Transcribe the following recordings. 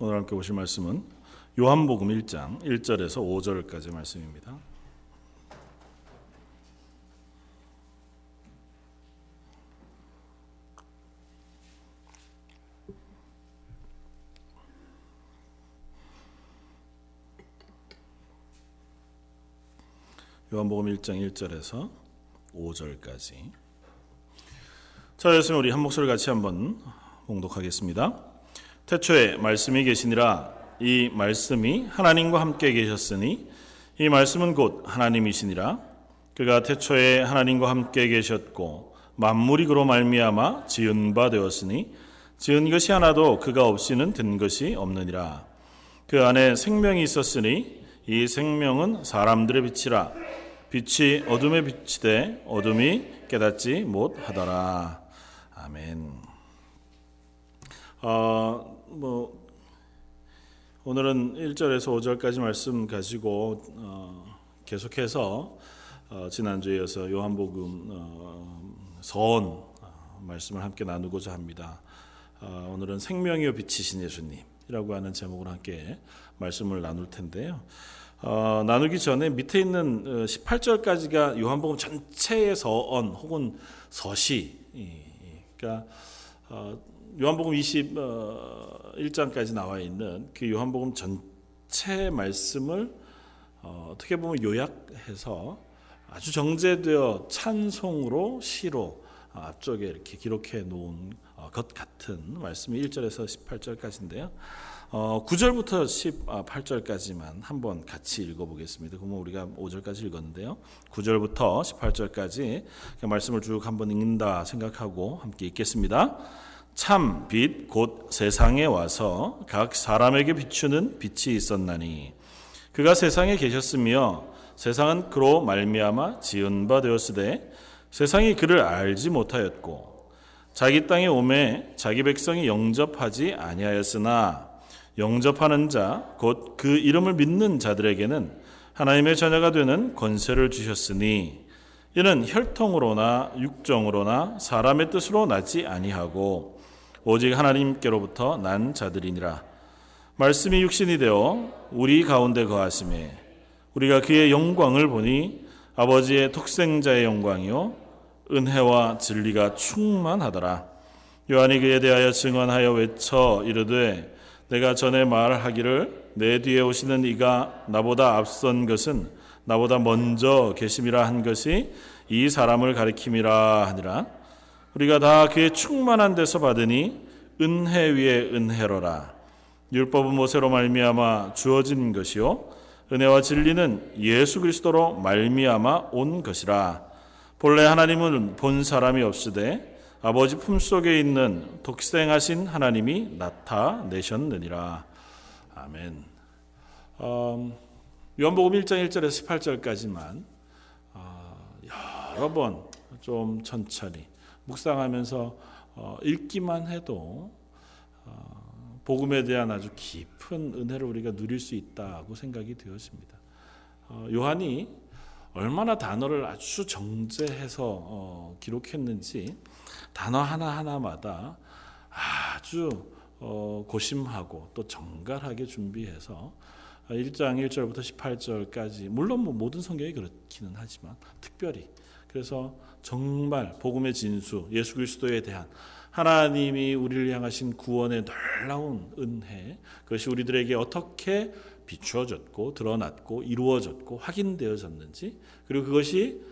오늘 함께 보실 말씀은 요한복음 1장 1절에서 5절까지 말씀입니다. 요한복음 1장 1절에서 5절까지. 자, 여러분 우리 한 목소리 같이 한번 봉독하겠습니다. 태초에 말씀이 계시니라 이 말씀이 하나님과 함께 계셨으니 이 말씀은 곧 하나님이시니라. 그가 태초에 하나님과 함께 계셨고 만물이 그로 말미암아 지은 바 되었으니 지은 것이 하나도 그가 없이는 된 것이 없느니라. 그 안에 생명이 있었으니 이 생명은 사람들의 빛이라. 빛이 어둠에 비치되 어둠이 깨닫지 못하더라. 아멘. 어, 뭐 오늘은 1절에서 5절까지 말씀 가지고 어, 계속해서 어, 지난주에 이어서 요한복음 어, 서원 어, 말씀을 함께 나누고자 합니다. 어, 오늘은 생명이요 빛이신 예수님이라고 하는 제목으로 함께 말씀을 나눌 텐데요. 어, 나누기 전에 밑에 있는 18절까지가 요한복음 전체의 서언 혹은 서시, 그러니까 요한복음 21장까지 나와 있는 그 요한복음 전체 말씀을 어, 떻게 보면 요약해서 아주 정제되어 찬송으로 시로 앞쪽에 이렇게 기록해 놓은 어, 것 같은 말씀이 1절에서 18절까지인데요. 어, 9절부터 18절까지만 한번 같이 읽어보겠습니다. 그러면 우리가 5절까지 읽었는데요. 9절부터 18절까지 말씀을 쭉 한번 읽는다 생각하고 함께 읽겠습니다. 참 빛 곧 세상에 와서 각 사람에게 비추는 빛이 있었나니 그가 세상에 계셨으며 세상은 그로 말미암아 지은 바 되었으되 세상이 그를 알지 못하였고 자기 땅에 오매 자기 백성이 영접하지 아니하였으나 영접하는 자 곧 그 이름을 믿는 자들에게는 하나님의 자녀가 되는 권세를 주셨으니 이는 혈통으로나 육정으로나 사람의 뜻으로 나지 아니하고 오직 하나님께로부터 난 자들이니라. 말씀이 육신이 되어 우리 가운데 거하심에 우리가 그의 영광을 보니 아버지의 독생자의 영광이요 은혜와 진리가 충만하더라. 요한이 그에 대하여 증언하여 외쳐 이르되 내가 전에 말하기를 내 뒤에 오시는 이가 나보다 앞선 것은 나보다 먼저 계심이라 한 것이 이 사람을 가리킴이라 하니라. 우리가 다 그의 충만한 데서 받으니 은혜 위에 은혜로라. 율법은 모세로 말미암아 주어진 것이요 은혜와 진리는 예수 그리스도로 말미암아 온 것이라. 본래 하나님은 본 사람이 없으되 아버지 품속에 있는 독생하신 하나님이 나타내셨느니라. 아멘. 음, 요한복음 1장 1절에서 18절까지만 어, 여러 번 좀 천천히 묵상하면서 어, 읽기만 해도 어, 복음에 대한 아주 깊은 은혜를 우리가 누릴 수 있다고 생각이 되었습니다. 어, 요한이 얼마나 단어를 아주 정제해서 기록했는지 단어 하나 하나마다 아주 고심하고 또 정갈하게 준비해서 1장 1절부터 18절까지 물론 뭐 모든 성경이 그렇기는 하지만 특별히 그래서 정말 복음의 진수 예수 그리스도에 대한 하나님이 우리를 향하신 구원의 놀라운 은혜 그것이 우리들에게 어떻게 비추어졌고 드러났고 이루어졌고 확인되어졌는지 그리고 그것이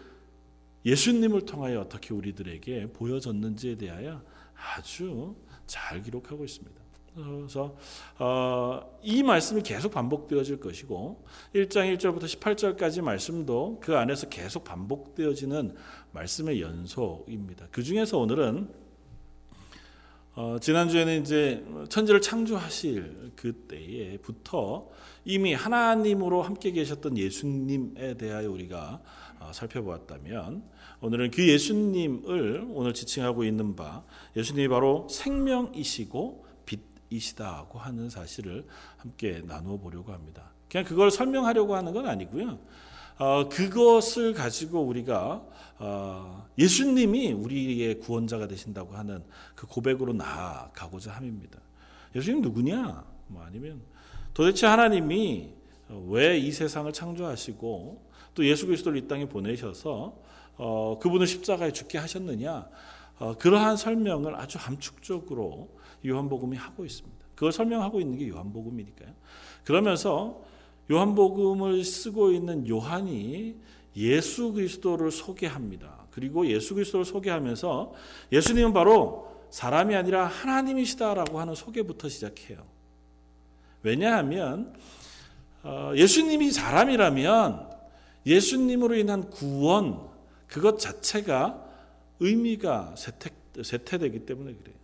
예수님을 통하여 어떻게 우리들에게 보여졌는지에 대하여 아주 잘 기록하고 있습니다. 그래서 어, 이 말씀이 계속 반복되어질 것이고 1장 1절부터 18절까지 말씀도 그 안에서 계속 반복되어지는 말씀의 연속입니다. 그 중에서 오늘은 어, 지난주에는 이제 천지를 창조하실 그때에부터 이미 하나님으로 함께 계셨던 예수님에 대하여 우리가 어, 살펴보았다면 오늘은 그 예수님을 오늘 지칭하고 있는 바 예수님이 바로 생명이시고 이시다고 하는 사실을 함께 나누어 보려고 합니다. 그냥 그걸 설명하려고 하는 건 아니고요. 어, 그것을 가지고 우리가 어, 예수님이 우리의 구원자가 되신다고 하는 그 고백으로 나아가고자 함입니다. 예수님 누구냐? 뭐 아니면 도대체 하나님이 왜 이 세상을 창조하시고 또 예수 그리스도를 이 땅에 보내셔서 어, 그분을 십자가에 죽게 하셨느냐 어, 그러한 설명을 아주 함축적으로 요한복음이 하고 있습니다. 그걸 설명하고 있는 게 요한복음이니까요. 그러면서 요한복음을 쓰고 있는 요한이 예수 그리스도를 소개합니다. 그리고 예수 그리스도를 소개하면서 예수님은 바로 사람이 아니라 하나님이시다라고 하는 소개부터 시작해요. 왜냐하면 어, 예수님이 사람이라면 예수님으로 인한 구원 그것 자체가 의미가 세태, 세태되기 때문에 그래요.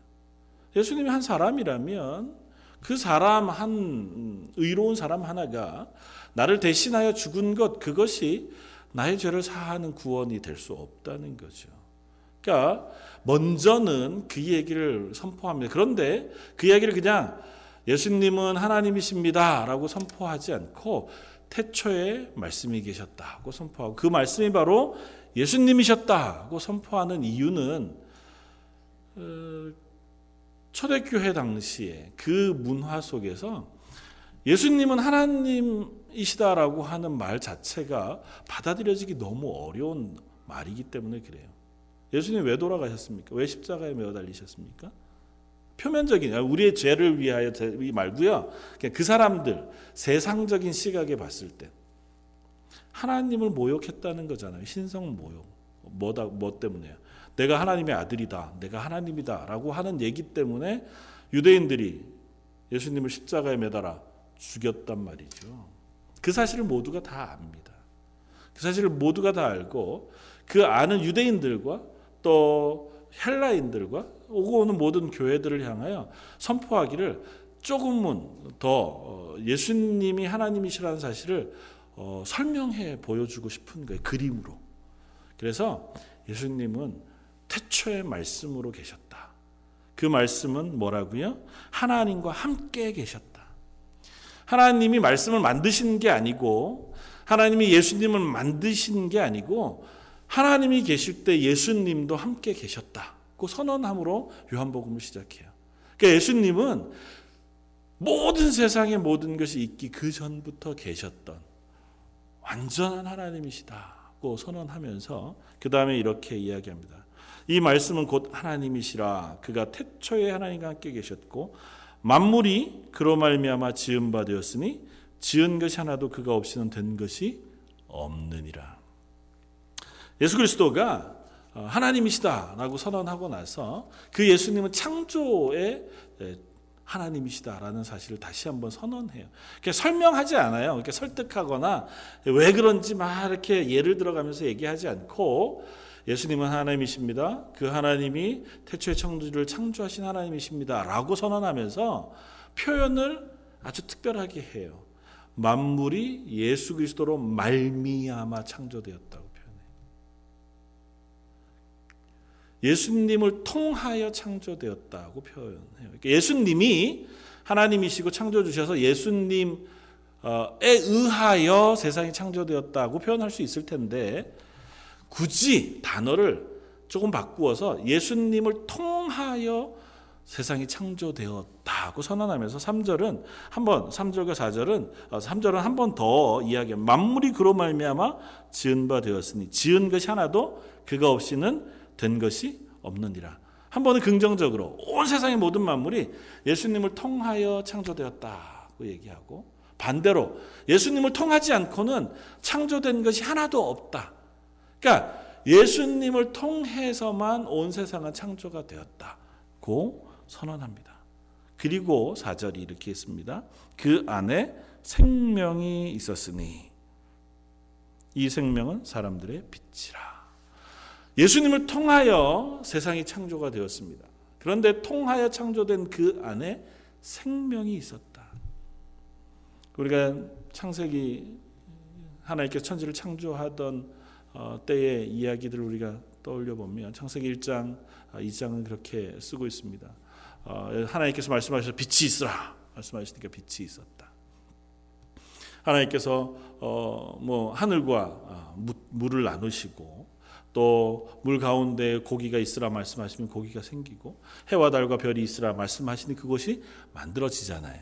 예수님이 한 사람이라면 그 사람 한 의로운 사람 하나가 나를 대신하여 죽은 것 그것이 나의 죄를 사하는 구원이 될 수 없다는 거죠. 그러니까 먼저는 그 얘기를 선포합니다. 그런데 그 이야기를 그냥 예수님은 하나님이십니다라고 선포하지 않고 태초에 말씀이 계셨다고 선포하고 그 말씀이 바로 예수님이셨다고 선포하는 이유는 어, 초대교회 당시에 그 문화 속에서 예수님은 하나님이시다라고 하는 말 자체가 받아들여지기 너무 어려운 말이기 때문에 그래요. 예수님 왜 돌아가셨습니까? 왜 십자가에 매어 달리셨습니까? 표면적인 우리의 죄를 위하여 말고요. 그 사람들 세상적인 시각에 봤을 때 하나님을 모욕했다는 거잖아요. 신성 모욕. 뭐다 뭐 때문에요? 내가 하나님의 아들이다. 내가 하나님이다 라고 하는 얘기 때문에 유대인들이 예수님을 십자가에 매달아 죽였단 말이죠. 그 사실을 모두가 다 압니다. 그 사실을 모두가 다 알고 그 아는 유대인들과 또 헬라인들과 오고 오는 모든 교회들을 향하여 선포하기를 조금은 더 어, 예수님이 하나님이시라는 사실을 어, 설명해 보여주고 싶은 거예요. 그림으로. 그래서 예수님은 태초의 말씀으로 계셨다. 그 말씀은 뭐라고요? 하나님과 함께 계셨다. 하나님이 말씀을 만드신 게 아니고 하나님이 예수님을 만드신 게 아니고 하나님이 계실 때 예수님도 함께 계셨다고 선언함으로 요한복음을 시작해요. 그러니까 예수님은 모든 세상의 모든 것이 있기 그 전부터 계셨던 완전한 하나님이시다고 선언하면서 그 다음에 이렇게 이야기합니다. 이 말씀은 곧 하나님이시라 그가 태초에 하나님과 함께 계셨고 만물이 그로 말미암아 지은 바 되었으니 지은 것이 하나도 그가 없이는 된 것이 없느니라. 예수 그리스도가 어, 하나님이시다라고 선언하고 나서 그 예수님은 창조의 하나님이시다라는 사실을 다시 한번 선언해요. 설명하지 않아요. 이렇게 설득하거나 왜 그런지 막 이렇게 예를 들어가면서 얘기하지 않고 예수님은 하나님이십니다. 그 하나님이 태초의 창조주를 창조하신 하나님이십니다 라고 선언하면서 표현을 아주 특별하게 해요. 만물이 예수 그리스도로 말미암아 창조되었다고 표현해요. 예수님을 통하여 창조되었다고 표현해요. 그러니까 예수님이 하나님이시고 창조 주셔서 예수님에 의하여 세상이 창조되었다고 표현할 수 있을 텐데 굳이 단어를 조금 바꾸어서 예수님을 통하여 세상이 창조되었다고 선언하면서 3절은 한번 3절과 4절은 3절은 한 번 더 이야기 만물이 그로 말미암아 지은 바 되었으니 지은 것이 하나도 그가 없이는 된 것이 없느니라. 한 번은 긍정적으로 온 세상의 모든 만물이 예수님을 통하여 창조되었다고 얘기하고 반대로 예수님을 통하지 않고는 창조된 것이 하나도 없다. 그러니까 예수님을 통해서만 온 세상은 창조가 되었다고 선언합니다. 그리고 4절이 이렇게 있습니다. 그 안에 생명이 있었으니 이 생명은 사람들의 빛이라. 예수님을 통하여 세상이 창조가 되었습니다. 그런데 통하여 창조된 그 안에 생명이 있었다. 우리가 창세기 하나님께서 천지를 창조하던 어, 때의 이야기들을 우리가 떠올려 보면 창세기 1장, 2장은 아, 그렇게 쓰고 있습니다. 어, 하나님께서 말씀하셔서 빛이 있으라 말씀하시니까 빛이 있었다. 하나님께서 어, 뭐 하늘과 아, 물을 나누시고 또 물 가운데 고기가 있으라 말씀하시면 고기가 생기고 해와 달과 별이 있으라 말씀하시니 그것이 만들어지잖아요.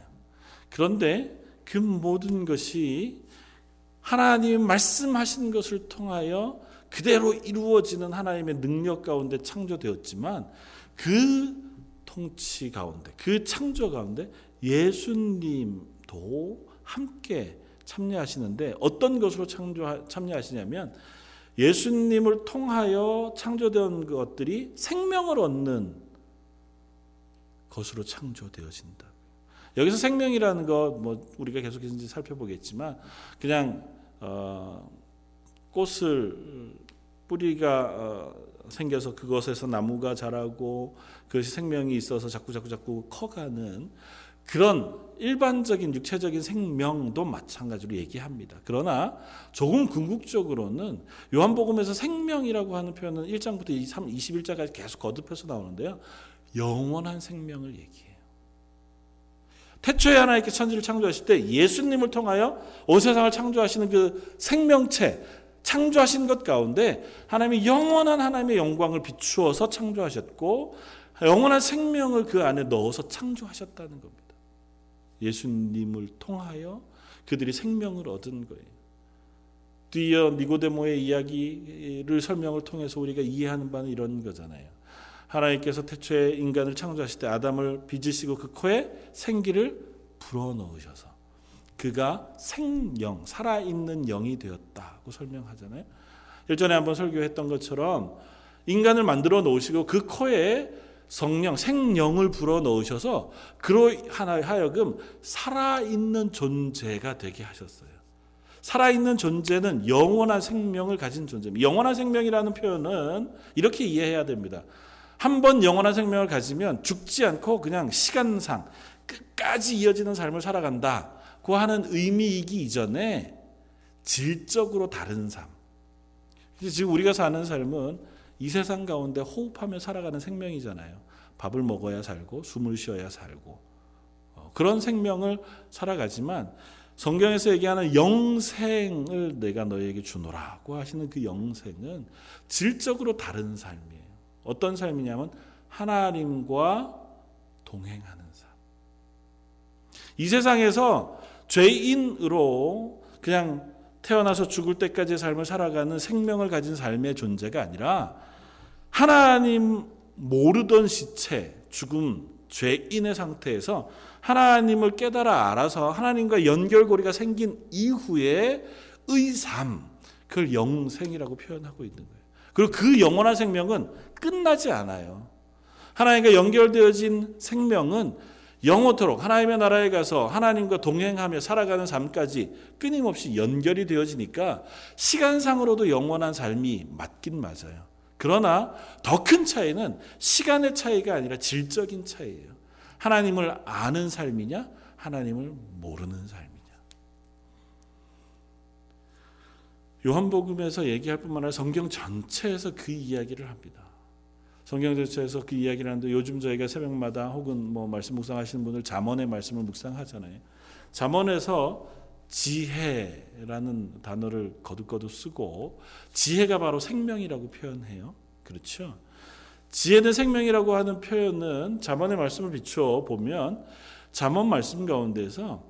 그런데 그 모든 것이 하나님 말씀하신 것을 통하여 그대로 이루어지는 하나님의 능력 가운데 창조되었지만 그 통치 가운데 그 창조 가운데 예수님도 함께 참여하시는데 어떤 것으로 창조 참여하시냐면 예수님을 통하여 창조된 것들이 생명을 얻는 것으로 창조되어진다. 여기서 생명이라는 거 뭐 우리가 계속해서 살펴보겠지만 그냥 어, 꽃을 뿌리가 어, 생겨서 그것에서 나무가 자라고 그것이 생명이 있어서 자꾸 자꾸 자꾸 커가는 그런 일반적인 육체적인 생명도 마찬가지로 얘기합니다. 그러나 조금 궁극적으로는 요한복음에서 생명이라고 하는 표현은 1장부터 21장까지 계속 거듭해서 나오는데요. 영원한 생명을 얘기해요. 태초에 하나님께 천지를 창조하실 때 예수님을 통하여 온 세상을 창조하시는 그 생명체, 창조하신 것 가운데 하나님이 영원한 하나님의 영광을 비추어서 창조하셨고 영원한 생명을 그 안에 넣어서 창조하셨다는 겁니다. 예수님을 통하여 그들이 생명을 얻은 거예요. 뒤이어 니고데모의 이야기를 설명을 통해서 우리가 이해하는 바는 이런 거잖아요. 하나님께서 태초에 인간을 창조하실 때 아담을 빚으시고 그 코에 생기를 불어넣으셔서 그가 생영, 살아있는 영이 되었다고 설명하잖아요. 일전에 한번 설교했던 것처럼 인간을 만들어 놓으시고 그 코에 성령, 생령을 불어 넣으셔서 그로 하여금 살아있는 존재가 되게 하셨어요. 살아있는 존재는 영원한 생명을 가진 존재입니다. 영원한 생명이라는 표현은 이렇게 이해해야 됩니다. 한 번 영원한 생명을 가지면 죽지 않고 그냥 시간상 끝까지 이어지는 삶을 살아간다. 고 하는 의미이기 이전에 질적으로 다른 삶. 지금 우리가 사는 삶은 이 세상 가운데 호흡하며 살아가는 생명이잖아요. 밥을 먹어야 살고 숨을 쉬어야 살고 어, 그런 생명을 살아가지만 성경에서 얘기하는 영생을 내가 너에게 주노라고 하시는 그 영생은 질적으로 다른 삶이에요. 어떤 삶이냐면 하나님과 동행하는 삶. 이 세상에서 죄인으로 그냥 태어나서 죽을 때까지의 삶을 살아가는 생명을 가진 삶의 존재가 아니라 하나님 모르던 시체, 죽음, 죄인의 상태에서 하나님을 깨달아 알아서 하나님과 연결고리가 생긴 이후에 의삼, 그걸 영생이라고 표현하고 있는 거예요. 그리고 그 영원한 생명은 끝나지 않아요. 하나님과 연결되어진 생명은 영원토록 하나님의 나라에 가서 하나님과 동행하며 살아가는 삶까지 끊임없이 연결이 되어지니까 시간상으로도 영원한 삶이 맞긴 맞아요. 그러나 더 큰 차이는 시간의 차이가 아니라 질적인 차이예요. 하나님을 아는 삶이냐, 하나님을 모르는 삶이냐. 요한복음에서 얘기할 뿐만 아니라 성경 전체에서 그 이야기를 합니다. 성경 전체에서 그 이야기를 하는데 요즘 저희가 새벽마다 혹은 뭐 말씀 묵상하시는 분들 잠언의 말씀을 묵상하잖아요. 잠언에서 지혜라는 단어를 거듭거듭 쓰고 지혜가 바로 생명이라고 표현해요. 그렇죠? 지혜는 생명이라고 하는 표현은 잠언의 말씀을 비추어 보면 잠언 말씀 가운데서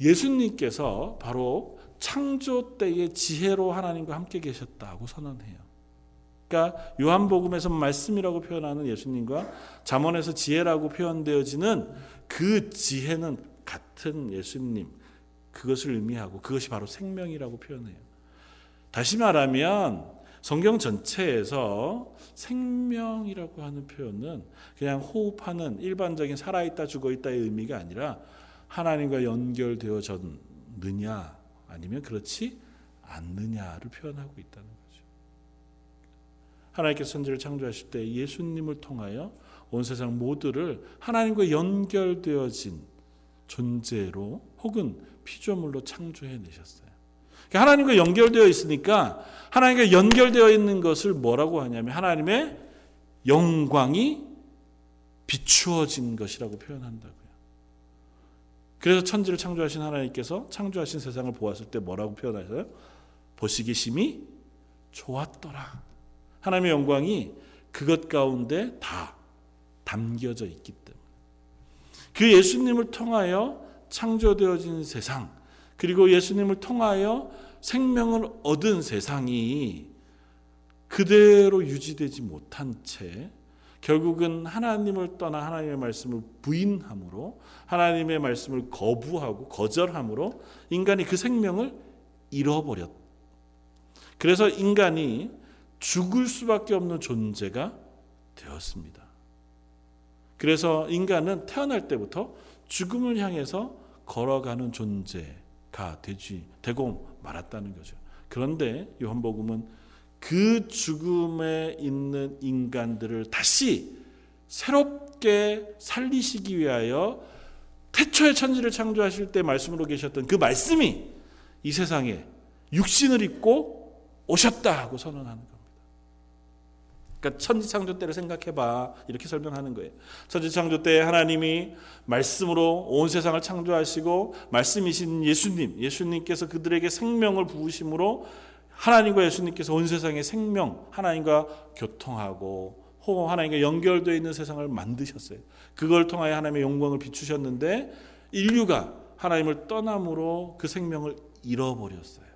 예수님께서 바로 창조 때의 지혜로 하나님과 함께 계셨다고 선언해요. 그러니까 요한복음에서 말씀이라고 표현하는 예수님과 잠언에서 지혜라고 표현되어지는 그 지혜는 같은 예수님 그것을 의미하고 그것이 바로 생명이라고 표현해요. 다시 말하면 성경 전체에서 생명이라고 하는 표현은 그냥 호흡하는 일반적인 살아있다 죽어있다의 의미가 아니라 하나님과 연결되어졌느냐 아니면 그렇지 않느냐를 표현하고 있다는 거죠. 하나님께서 선지를 창조하실 때 예수님을 통하여 온 세상 모두를 하나님과 연결되어진 존재로 혹은 피조물로 창조해 내셨어요. 그러니까 하나님과 연결되어 있으니까 하나님과 연결되어 있는 것을 뭐라고 하냐면 하나님의 영광이 비추어진 것이라고 표현한다고요. 그래서 천지를 창조하신 하나님께서 창조하신 세상을 보았을 때 뭐라고 표현하세요? 보시기 심히 좋았더라. 하나님의 영광이 그것 가운데 다 담겨져 있기 때문에. 그 예수님을 통하여 창조되어진 세상 그리고 예수님을 통하여 생명을 얻은 세상이 그대로 유지되지 못한 채 결국은 하나님을 떠나 하나님의 말씀을 부인함으로 하나님의 말씀을 거부하고 거절함으로 인간이 그 생명을 잃어버렸. 그래서 인간이 죽을 수밖에 없는 존재가 되었습니다. 그래서 인간은 태어날 때부터 죽음을 향해서 걸어가는 존재가 되지 되고 말았다는 거죠. 그런데 요한복음은 그 죽음에 있는 인간들을 다시 새롭게 살리시기 위하여 태초에 천지를 창조하실 때 말씀으로 계셨던 그 말씀이 이 세상에 육신을 입고 오셨다 하고 선언하는. 그러니까 천지 창조 때를 생각해 봐. 이렇게 설명하는 거예요. 천지 창조 때 하나님이 말씀으로 온 세상을 창조하시고 말씀이신 예수님, 예수님께서 그들에게 생명을 부으심으로 하나님과 예수님께서 온 세상의 생명, 하나님과 교통하고 혹은 하나님과 연결되어 있는 세상을 만드셨어요. 그걸 통하여 하나님의 영광을 비추셨는데 인류가 하나님을 떠남으로 그 생명을 잃어버렸어요.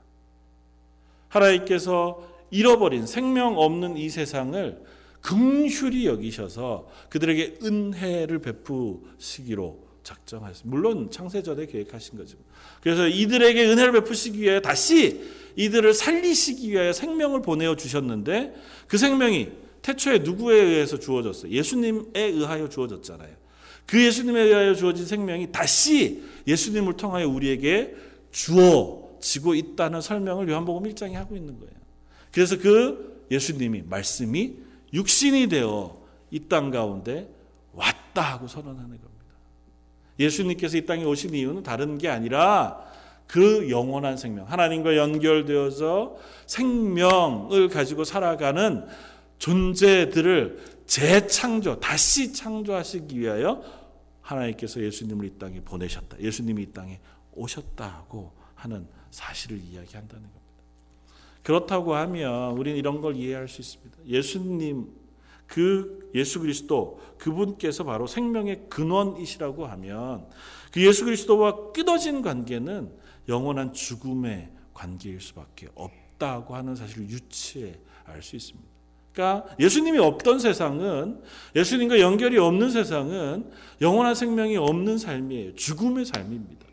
하나님께서 잃어버린 생명 없는 이 세상을 긍휼히 여기셔서 그들에게 은혜를 베푸시기로 작정하셨습니다. 물론 창세전에 계획하신 거죠. 그래서 이들에게 은혜를 베푸시기 위해 다시 이들을 살리시기 위하여 생명을 보내어 주셨는데 그 생명이 태초에 누구에 의해서 주어졌어요? 예수님에 의하여 주어졌잖아요. 그 예수님에 의하여 주어진 생명이 다시 예수님을 통하여 우리에게 주어지고 있다는 설명을 요한복음 1장에 하고 있는 거예요. 그래서 그 예수님이 말씀이 육신이 되어 이 땅 가운데 왔다 하고 선언하는 겁니다. 예수님께서 이 땅에 오신 이유는 다른 게 아니라 그 영원한 생명, 하나님과 연결되어서 생명을 가지고 살아가는 존재들을 재창조, 다시 창조하시기 위하여 하나님께서 예수님을 이 땅에 보내셨다. 예수님이 이 땅에 오셨다고 하는 사실을 이야기한다는 겁니다. 그렇다고 하면 우리는 이런 걸 이해할 수 있습니다. 예수님 그 예수 그리스도 그분께서 바로 생명의 근원이시라고 하면 그 예수 그리스도와 끊어진 관계는 영원한 죽음의 관계일 수밖에 없다고 하는 사실을 유치해 알 수 있습니다. 그러니까 예수님이 없던 세상은 예수님과 연결이 없는 세상은 영원한 생명이 없는 삶이에요. 죽음의 삶입니다.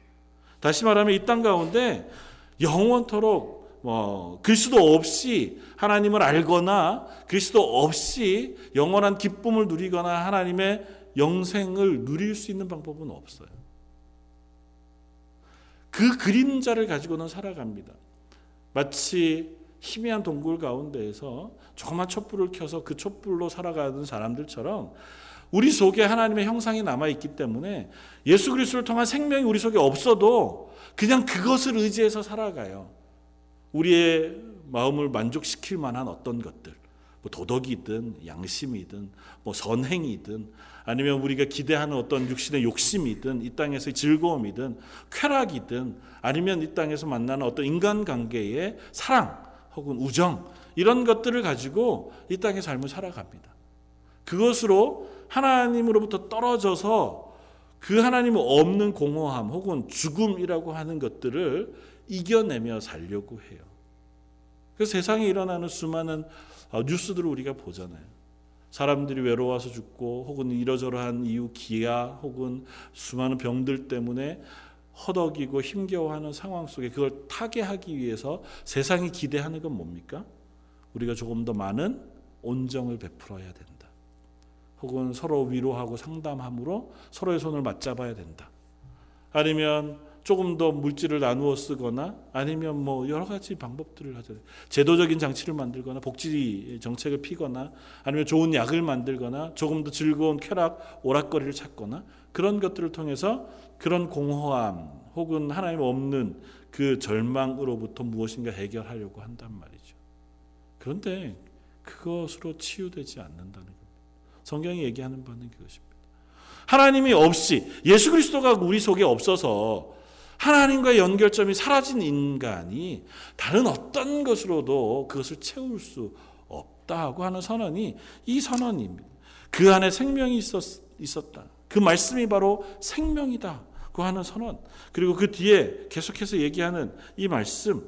다시 말하면 이 땅 가운데 영원토록 뭐 그리스도 없이 하나님을 알거나 그리스도 없이 영원한 기쁨을 누리거나 하나님의 영생을 누릴 수 있는 방법은 없어요. 그 그림자를 가지고는 살아갑니다. 마치 희미한 동굴 가운데에서 조그만 촛불을 켜서 그 촛불로 살아가는 사람들처럼 우리 속에 하나님의 형상이 남아 있기 때문에 예수 그리스도를 통한 생명이 우리 속에 없어도 그냥 그것을 의지해서 살아가요. 우리의 마음을 만족시킬 만한 어떤 것들, 뭐 도덕이든 양심이든 뭐 선행이든 아니면 우리가 기대하는 어떤 육신의 욕심이든 이 땅에서의 즐거움이든 쾌락이든 아니면 이 땅에서 만나는 어떤 인간관계의 사랑 혹은 우정 이런 것들을 가지고 이 땅의 삶을 살아갑니다. 그것으로 하나님으로부터 떨어져서 그 하나님 없는 공허함 혹은 죽음이라고 하는 것들을 이겨내며 살려고 해요. 그 세상에 일어나는 수많은 뉴스들을 우리가 보잖아요. 사람들이 외로워서 죽고 혹은 이러저러한 이유 기아 혹은 수많은 병들 때문에 허덕이고 힘겨워하는 상황 속에 그걸 타개하기 위해서 세상이 기대하는 건 뭡니까? 우리가 조금 더 많은 온정을 베풀어야 된다. 혹은 서로 위로하고 상담함으로 서로의 손을 맞잡아야 된다. 아니면 조금 더 물질을 나누어 쓰거나 아니면 뭐 여러 가지 방법들을 하잖아요. 제도적인 장치를 만들거나 복지 정책을 피거나 아니면 좋은 약을 만들거나 조금 더 즐거운 쾌락 오락거리를 찾거나 그런 것들을 통해서 그런 공허함 혹은 하나님 없는 그 절망으로부터 무엇인가 해결하려고 한단 말이죠. 그런데 그것으로 치유되지 않는다는 겁니다. 성경이 얘기하는 바는 그것입니다. 하나님이 없이 예수 그리스도가 우리 속에 없어서 하나님과의 연결점이 사라진 인간이 다른 어떤 것으로도 그것을 채울 수 없다고 하는 선언이 이 선언입니다. 그 안에 생명이 있었, 있었다. 그 말씀이 바로 생명이다. 그 하는 선언. 그리고 그 뒤에 계속해서 얘기하는 이 말씀.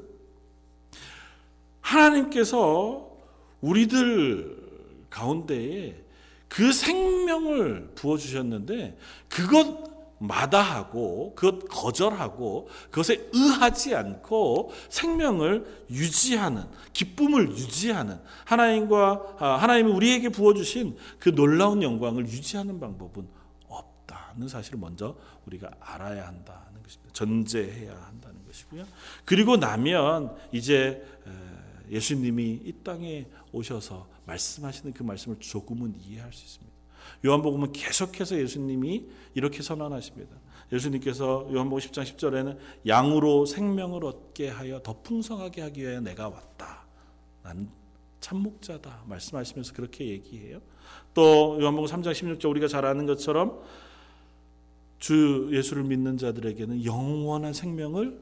하나님께서 우리들 가운데에 그 생명을 부어주셨는데 그것 마다하고 그것 거절하고 그것에 의하지 않고 생명을 유지하는 기쁨을 유지하는 하나님과 아, 하나님이 우리에게 부어 주신 그 놀라운 영광을 유지하는 방법은 없다는 사실을 먼저 우리가 알아야 한다는 것입니다. 전제해야 한다는 것이고요. 그리고 나면 이제 예수님이 이 땅에 오셔서 말씀하시는 그 말씀을 조금은 이해할 수 있습니다. 요한복음은 계속해서 예수님이 이렇게 선언하십니다. 예수님께서 요한복음 10장 10절에는 양으로 생명을 얻게 하여 더 풍성하게 하기 위해 내가 왔다. 난 참목자다. 말씀하시면서 그렇게 얘기해요. 또 요한복음 3장 16절 우리가 잘 아는 것처럼 주 예수를 믿는 자들에게는 영원한 생명을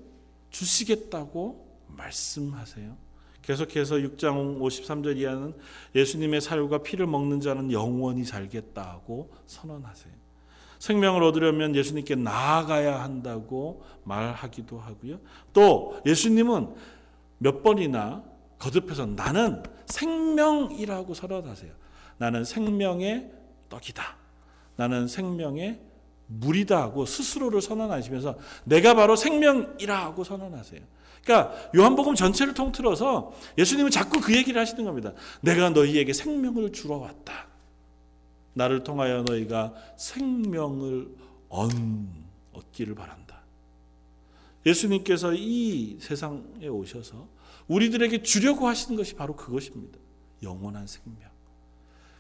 주시겠다고 말씀하세요. 계속해서 6장 53절 이하는 예수님의 살과 피를 먹는 자는 영원히 살겠다고 선언하세요. 생명을 얻으려면 예수님께 나아가야 한다고 말하기도 하고요. 또 예수님은 몇 번이나 거듭해서 나는 생명이라고 선언하세요. 나는 생명의 떡이다. 나는 생명의 물이다 하고 스스로를 선언하시면서 내가 바로 생명이라고 선언하세요. 그러니까 요한복음 전체를 통틀어서 예수님은 자꾸 그 얘기를 하시는 겁니다. 내가 너희에게 생명을 주러 왔다. 나를 통하여 너희가 생명을 얻기를 바란다. 예수님께서 이 세상에 오셔서 우리들에게 주려고 하시는 것이 바로 그것입니다. 영원한 생명.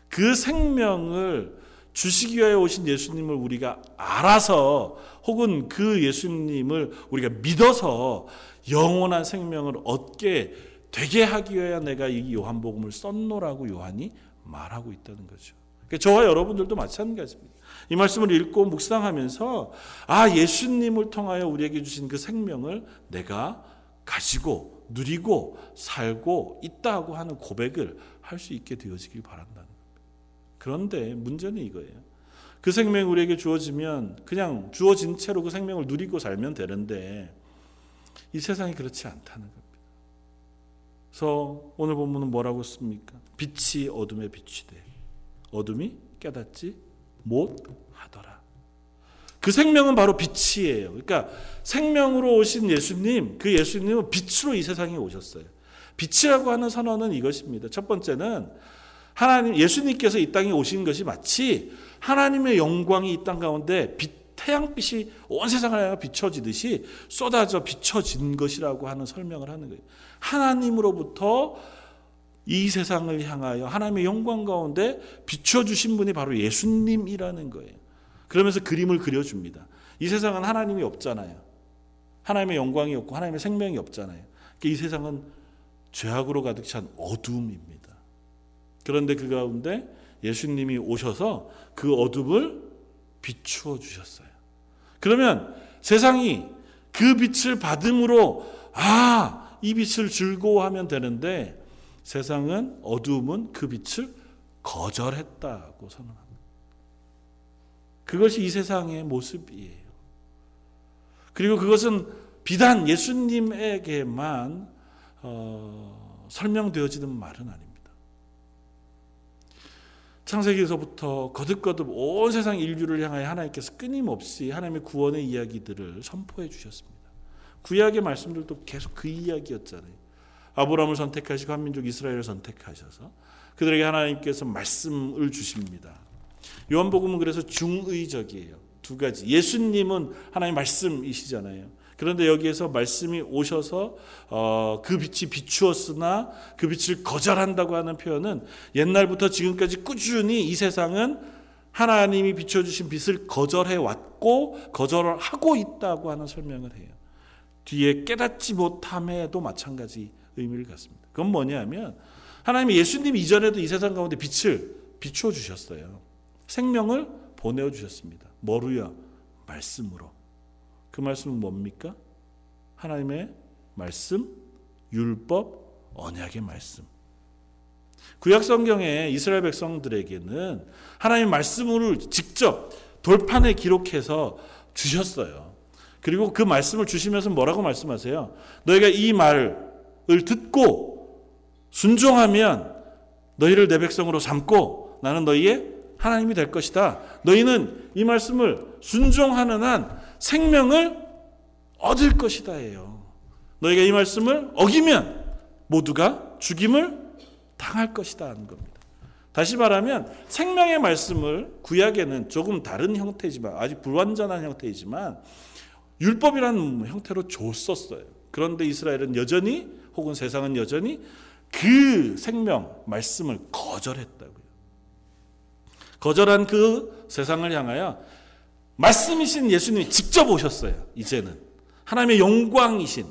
그 생명을 주시기 위하여 오신 예수님을 우리가 알아서 혹은 그 예수님을 우리가 믿어서 영원한 생명을 얻게 되게 하기 위하여 내가 이 요한복음을 썼노라고 요한이 말하고 있다는 거죠. 그러니까 저와 여러분들도 마찬가지입니다. 이 말씀을 읽고 묵상하면서 아 예수님을 통하여 우리에게 주신 그 생명을 내가 가지고 누리고 살고 있다고 하는 고백을 할 수 있게 되어지길 겁니다. 그런데 문제는 이거예요. 그 생명이 우리에게 주어지면 그냥 주어진 채로 그 생명을 누리고 살면 되는데 이 세상이 그렇지 않다는 겁니다. 그래서 오늘 본문은 뭐라고 씁니까? 빛이 어둠에 비추되 어둠이 깨닫지 못하더라. 그 생명은 바로 빛이에요. 그러니까 생명으로 오신 예수님, 그 예수님은 빛으로 이 세상에 오셨어요. 빛이라고 하는 선언은 이것입니다. 첫 번째는 하나님 예수님께서 이 땅에 오신 것이 마치 하나님의 영광이 이 땅 가운데 빛 태양빛이 온 세상을 비춰지듯이 쏟아져 비춰진 것이라고 하는 설명을 하는 거예요. 하나님으로부터 이 세상을 향하여 하나님의 영광 가운데 비춰주신 분이 바로 예수님이라는 거예요. 그러면서 그림을 그려줍니다. 이 세상은 하나님이 없잖아요. 하나님의 영광이 없고 하나님의 생명이 없잖아요. 그러니까 이 세상은 죄악으로 가득 찬 어둠입니다. 그런데 그 가운데 예수님이 오셔서 그 어둠을 비추어 주셨어요. 그러면 세상이 그 빛을 받음으로 아, 이 빛을 즐거워하면 되는데 세상은 어두움은 그 빛을 거절했다고 선언합니다. 그것이 이 세상의 모습이에요. 그리고 그것은 비단 예수님에게만 어, 설명되어지는 말은 아닙니다. 창세기에서부터 거듭거듭 온 세상 인류를 향하여 하나님께서 끊임없이 하나님의 구원의 이야기들을 선포해 주셨습니다. 구약의 말씀들도 계속 그 이야기였잖아요. 아브라함을 선택하시고 한민족 이스라엘을 선택하셔서 그들에게 하나님께서 말씀을 주십니다. 요한복음은 그래서 중의적이에요. 두 가지. 예수님은 하나님 말씀이시잖아요. 그런데 여기에서 말씀이 오셔서 어, 그 빛이 비추었으나 그 빛을 거절한다고 하는 표현은 옛날부터 지금까지 꾸준히 이 세상은 하나님이 비춰주신 빛을 거절해 왔고 거절을 하고 있다고 하는 설명을 해요. 뒤에 깨닫지 못함에도 마찬가지 의미를 갖습니다. 그건 뭐냐면 하나님이 예수님 이전에도 이 세상 가운데 빛을 비추어 주셨어요. 생명을 보내어 주셨습니다. 뭐로요? 말씀으로. 그 말씀은 뭡니까? 하나님의 말씀, 율법, 언약의 말씀. 구약 성경에 이스라엘 백성들에게는 하나님 말씀을 직접 돌판에 기록해서 주셨어요. 그리고 그 말씀을 주시면서 뭐라고 말씀하세요? 너희가 이 말을 듣고 순종하면 너희를 내 백성으로 삼고 나는 너희의 하나님이 될 것이다. 너희는 이 말씀을 순종하는 한 생명을 얻을 것이다예요. 너희가 이 말씀을 어기면 모두가 죽임을 당할 것이다 하는 겁니다. 다시 말하면 생명의 말씀을 구약에는 조금 다른 형태지만 아직 불완전한 형태이지만 율법이라는 형태로 줬었어요. 그런데 이스라엘은 여전히 혹은 세상은 여전히 그 생명 말씀을 거절했다고요. 거절한 그 세상을 향하여 말씀이신 예수님이 직접 오셨어요. 이제는 하나님의 영광이신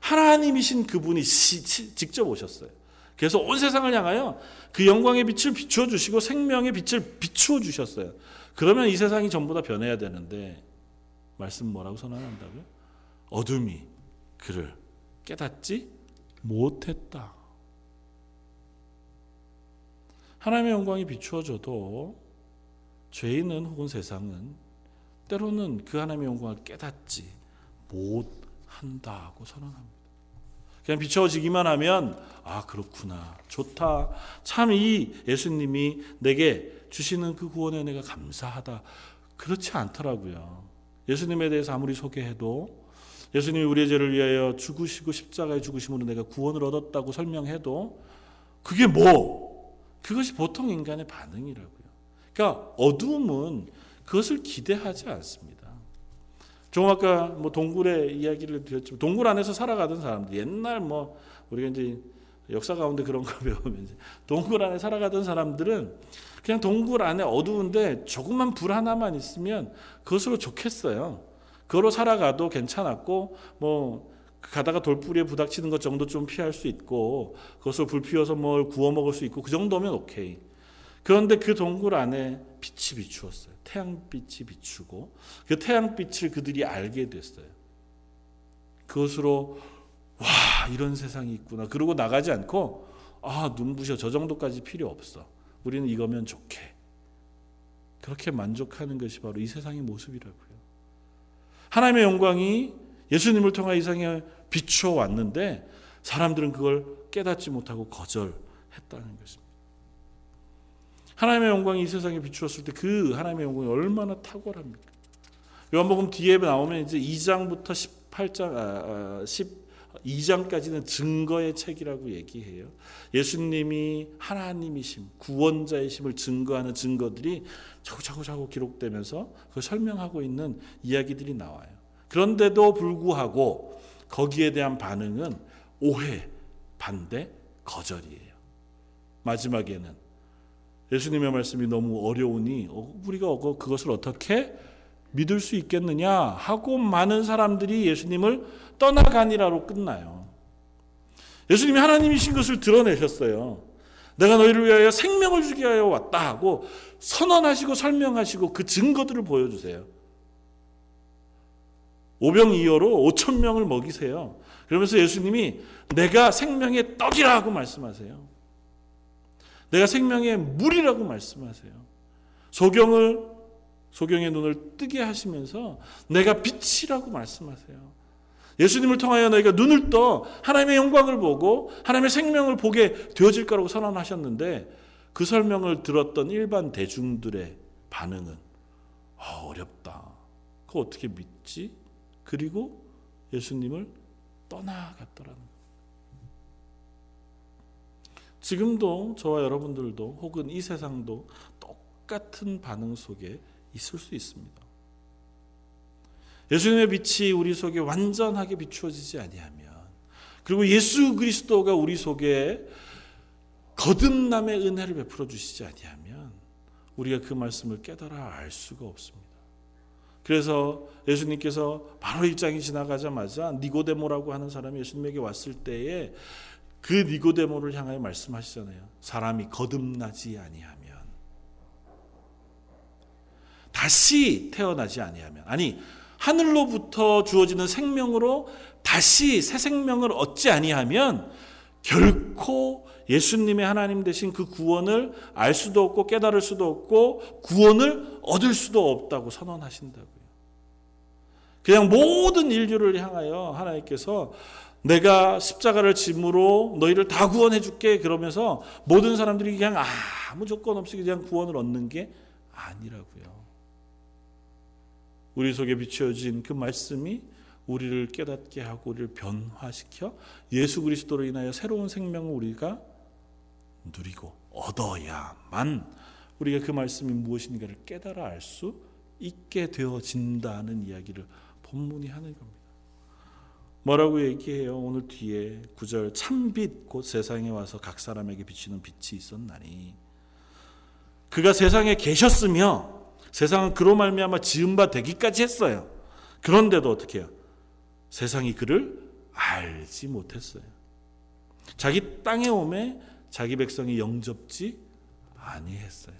하나님이신 그분이 직접 오셨어요. 그래서 온 세상을 향하여 그 영광의 빛을 비추어 주시고 생명의 빛을 비추어 주셨어요. 그러면 이 세상이 전부 다 변해야 되는데 말씀 뭐라고 선언한다고요? 어둠이 그를 깨닫지 못했다. 하나님의 영광이 비추어져도 죄인은 혹은 세상은 때로는 그 하나님의 영광을 깨닫지 못한다고 선언합니다. 그냥 비춰지기만 하면 아 그렇구나 좋다 참 이 예수님이 내게 주시는 그 구원에 내가 감사하다 그렇지 않더라고요. 예수님에 대해서 아무리 소개해도 예수님이 우리의 죄를 위하여 죽으시고 십자가에 죽으심으로 내가 구원을 얻었다고 설명해도 그게 뭐? 그것이 보통 인간의 반응이라고요. 그러니까 어두움은 그것을 기대하지 않습니다. 좀 아까 뭐 동굴의 이야기를 드렸지만 동굴 안에서 살아가던 사람들 옛날 뭐 우리가 이제 역사 가운데 그런 거 배우면 동굴 안에 살아가던 사람들은 그냥 동굴 안에 어두운데 조금만 불 하나만 있으면 그것으로 좋겠어요. 그거로 살아가도 괜찮았고 뭐 가다가 돌뿌리에 부닥치는 것 정도 좀 피할 수 있고 그것을 불 피워서 뭘 구워 먹을 수 있고 그 정도면 오케이. 그런데 그 동굴 안에 빛이 비추었어요. 태양빛이 비추고 그 태양빛을 그들이 알게 됐어요. 그것으로 와 이런 세상이 있구나. 그러고 나가지 않고 아 눈부셔 저 정도까지 필요 없어. 우리는 이거면 좋게. 그렇게 만족하는 것이 바로 이 세상의 모습이라고요. 하나님의 영광이 예수님을 통해 이 세상에 비추어 왔는데 사람들은 그걸 깨닫지 못하고 거절했다는 것입니다. 하나님의 영광이 이 세상에 비추었을 때 그 하나님의 영광이 얼마나 탁월합니까? 요한복음 뒤에 나오면 이제 2장부터 18장 아, 10 2장까지는 증거의 책이라고 얘기해요. 예수님이 하나님이심, 구원자이심을 증거하는 증거들이 자꾸자꾸자꾸 기록되면서 그 설명하고 있는 이야기들이 나와요. 그런데도 불구하고 거기에 대한 반응은 오해, 반대, 거절이에요. 마지막에는 예수님의 말씀이 너무 어려우니 어, 우리가 그것을 어떻게 믿을 수 있겠느냐 하고 많은 사람들이 예수님을 떠나가니라로 끝나요. 예수님이 하나님이신 것을 드러내셨어요. 내가 너희를 위하여 생명을 주게 하여 왔다 하고 선언하시고 설명하시고 그 증거들을 보여주세요. 오병이어로 5천 명을 먹이세요. 그러면서 예수님이 내가 생명의 떡이라고 말씀하세요. 내가 생명의 물이라고 말씀하세요. 소경을 소경의 눈을 뜨게 하시면서 내가 빛이라고 말씀하세요. 예수님을 통하여 너희가 눈을 떠 하나님의 영광을 보고 하나님의 생명을 보게 되어질 거라고 선언하셨는데 그 설명을 들었던 일반 대중들의 반응은 아, 어렵다. 그거 어떻게 믿지? 그리고 예수님을 떠나갔더라는 거예요. 지금도 저와 여러분들도 혹은 이 세상도 똑같은 반응 속에 있을 수 있습니다. 예수님의 빛이 우리 속에 완전하게 비추어지지 아니하면 그리고 예수 그리스도가 우리 속에 거듭남의 은혜를 베풀어 주시지 아니하면 우리가 그 말씀을 깨달아 알 수가 없습니다. 그래서 예수님께서 바로 일장이 지나가자마자 니고데모라고 하는 사람이 예수님에게 왔을 때에 그 니고데모를 향하여 말씀하시잖아요. 사람이 거듭나지 아니하면 다시 태어나지 아니하면 아니 하늘로부터 주어지는 생명으로 다시 새 생명을 얻지 아니하면 결코 예수님의 하나님 되신 그 구원을 알 수도 없고 깨달을 수도 없고 구원을 얻을 수도 없다고 선언하신다고요. 그냥 모든 인류를 향하여 하나님께서 내가 십자가를 짐으로 너희를 다 구원해 줄게 그러면서 모든 사람들이 그냥 아무 조건 없이 그냥 구원을 얻는 게 아니라고요. 우리 속에 비추어진 그 말씀이 우리를 깨닫게 하고 우리를 변화시켜 예수 그리스도로 인하여 새로운 생명을 우리가 누리고 얻어야만 우리가 그 말씀이 무엇인가를 깨달아 알 수 있게 되어진다는 이야기를 본문이 하는 겁니다. 뭐라고 얘기해요? 오늘 뒤에 구절 참빛 곧 세상에 와서 각 사람에게 비치는 빛이 있었나니 그가 세상에 계셨으며 세상은 그로 말미암아 지은 바 되기까지 했어요. 그런데도 어떻게 해요? 세상이 그를 알지 못했어요. 자기 땅에 오매 자기 백성이 영접지 아니했어요.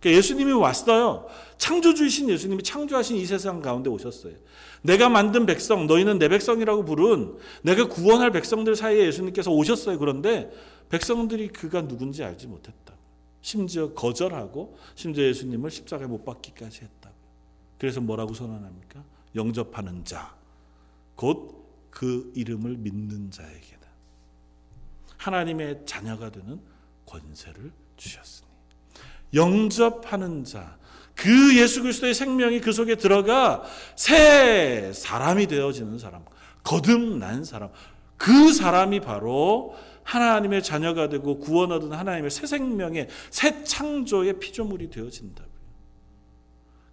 그러니까 예수님이 왔어요. 창조주이신 예수님이 창조하신 이 세상 가운데 오셨어요. 내가 만든 백성, 너희는 내 백성이라고 부른 내가 구원할 백성들 사이에 예수님께서 오셨어요. 그런데 백성들이 그가 누군지 알지 못했다. 심지어 거절하고 심지어 예수님을 십자가에 못 박기까지 했다. 그래서 뭐라고 선언합니까? 영접하는 자, 곧 그 이름을 믿는 자에게다. 하나님의 자녀가 되는 권세를 주셨으니 영접하는 자, 그 예수 그리스도의 생명이 그 속에 들어가 새 사람이 되어지는 사람, 거듭난 사람, 그 사람이 바로 하나님의 자녀가 되고 구원 얻은 하나님의 새 생명의 새 창조의 피조물이 되어진다고요.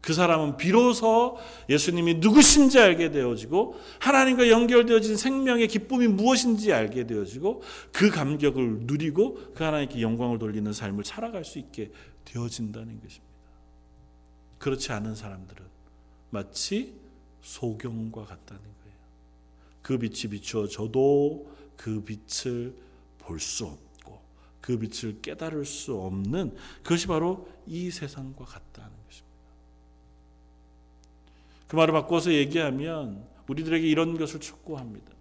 그 사람은 비로소 예수님이 누구신지 알게 되어지고 하나님과 연결되어진 생명의 기쁨이 무엇인지 알게 되어지고 그 감격을 누리고 그 하나님께 영광을 돌리는 삶을 살아갈 수 있게 되어진다는 것입니다. 그렇지 않은 사람들은 마치 소경과 같다는 거예요. 그 빛이 비추어져도 그 빛을 볼 수 없고 그 빛을 깨달을 수 없는 그것이 바로 이 세상과 같다는 것입니다. 그 말을 바꿔서 얘기하면 우리들에게 이런 것을 촉구합니다.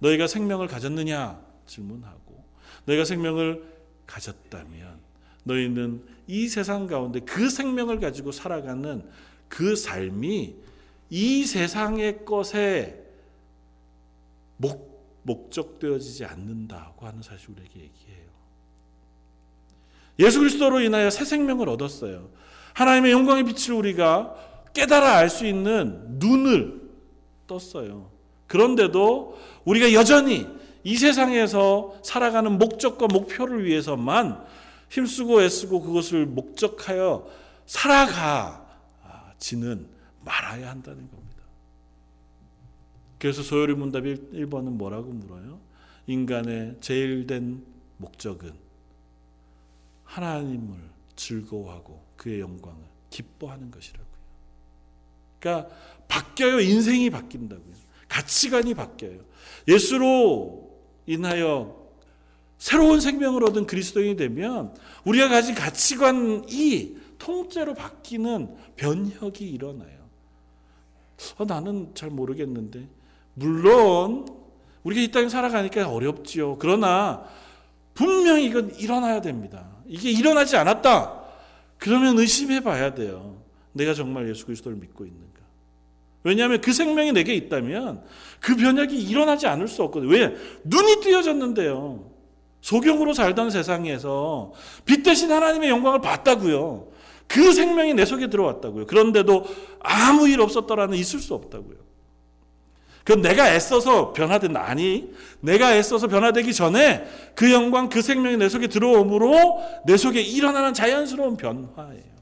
너희가 생명을 가졌느냐 질문하고 너희가 생명을 가졌다면 너희는 이 세상 가운데 그 생명을 가지고 살아가는 그 삶이 이 세상의 것에 목, 목적되어지지 않는다고 하는 사실 우리에게 얘기해요. 예수 그리스도로 인하여 새 생명을 얻었어요. 하나님의 영광의 빛을 우리가 깨달아 알 수 있는 눈을 떴어요. 그런데도 우리가 여전히 이 세상에서 살아가는 목적과 목표를 위해서만 힘쓰고 애쓰고 그것을 목적하여 살아가지는 말아야 한다는 겁니다. 그래서 소요리 문답 1번은 뭐라고 물어요? 인간의 제일 된 목적은 하나님을 즐거워하고 그의 영광을 기뻐하는 것이라고요. 그러니까 바뀌어요. 인생이 바뀐다고요. 가치관이 바뀌어요. 예수로 인하여 새로운 생명을 얻은 그리스도인이 되면 우리가 가진 가치관이 통째로 바뀌는 변혁이 일어나요. 어, 나는 잘 모르겠는데 물론 우리가 이 땅에 살아가니까 어렵지요. 그러나 분명히 이건 일어나야 됩니다. 이게 일어나지 않았다. 그러면 의심해 봐야 돼요. 내가 정말 예수 그리스도를 믿고 있는가? 왜냐하면 그 생명이 내게 있다면 그 변혁이 일어나지 않을 수 없거든요. 왜? 눈이 띄어졌는데요. 소경으로 살던 세상에서 빛 대신 하나님의 영광을 봤다고요. 그 생명이 내 속에 들어왔다고요. 그런데도 아무 일 없었더라는 있을 수 없다고요. 그건 내가 애써서 변화된 아니 내가 애써서 변화되기 전에 그 영광 그 생명이 내 속에 들어오므로 내 속에 일어나는 자연스러운 변화예요.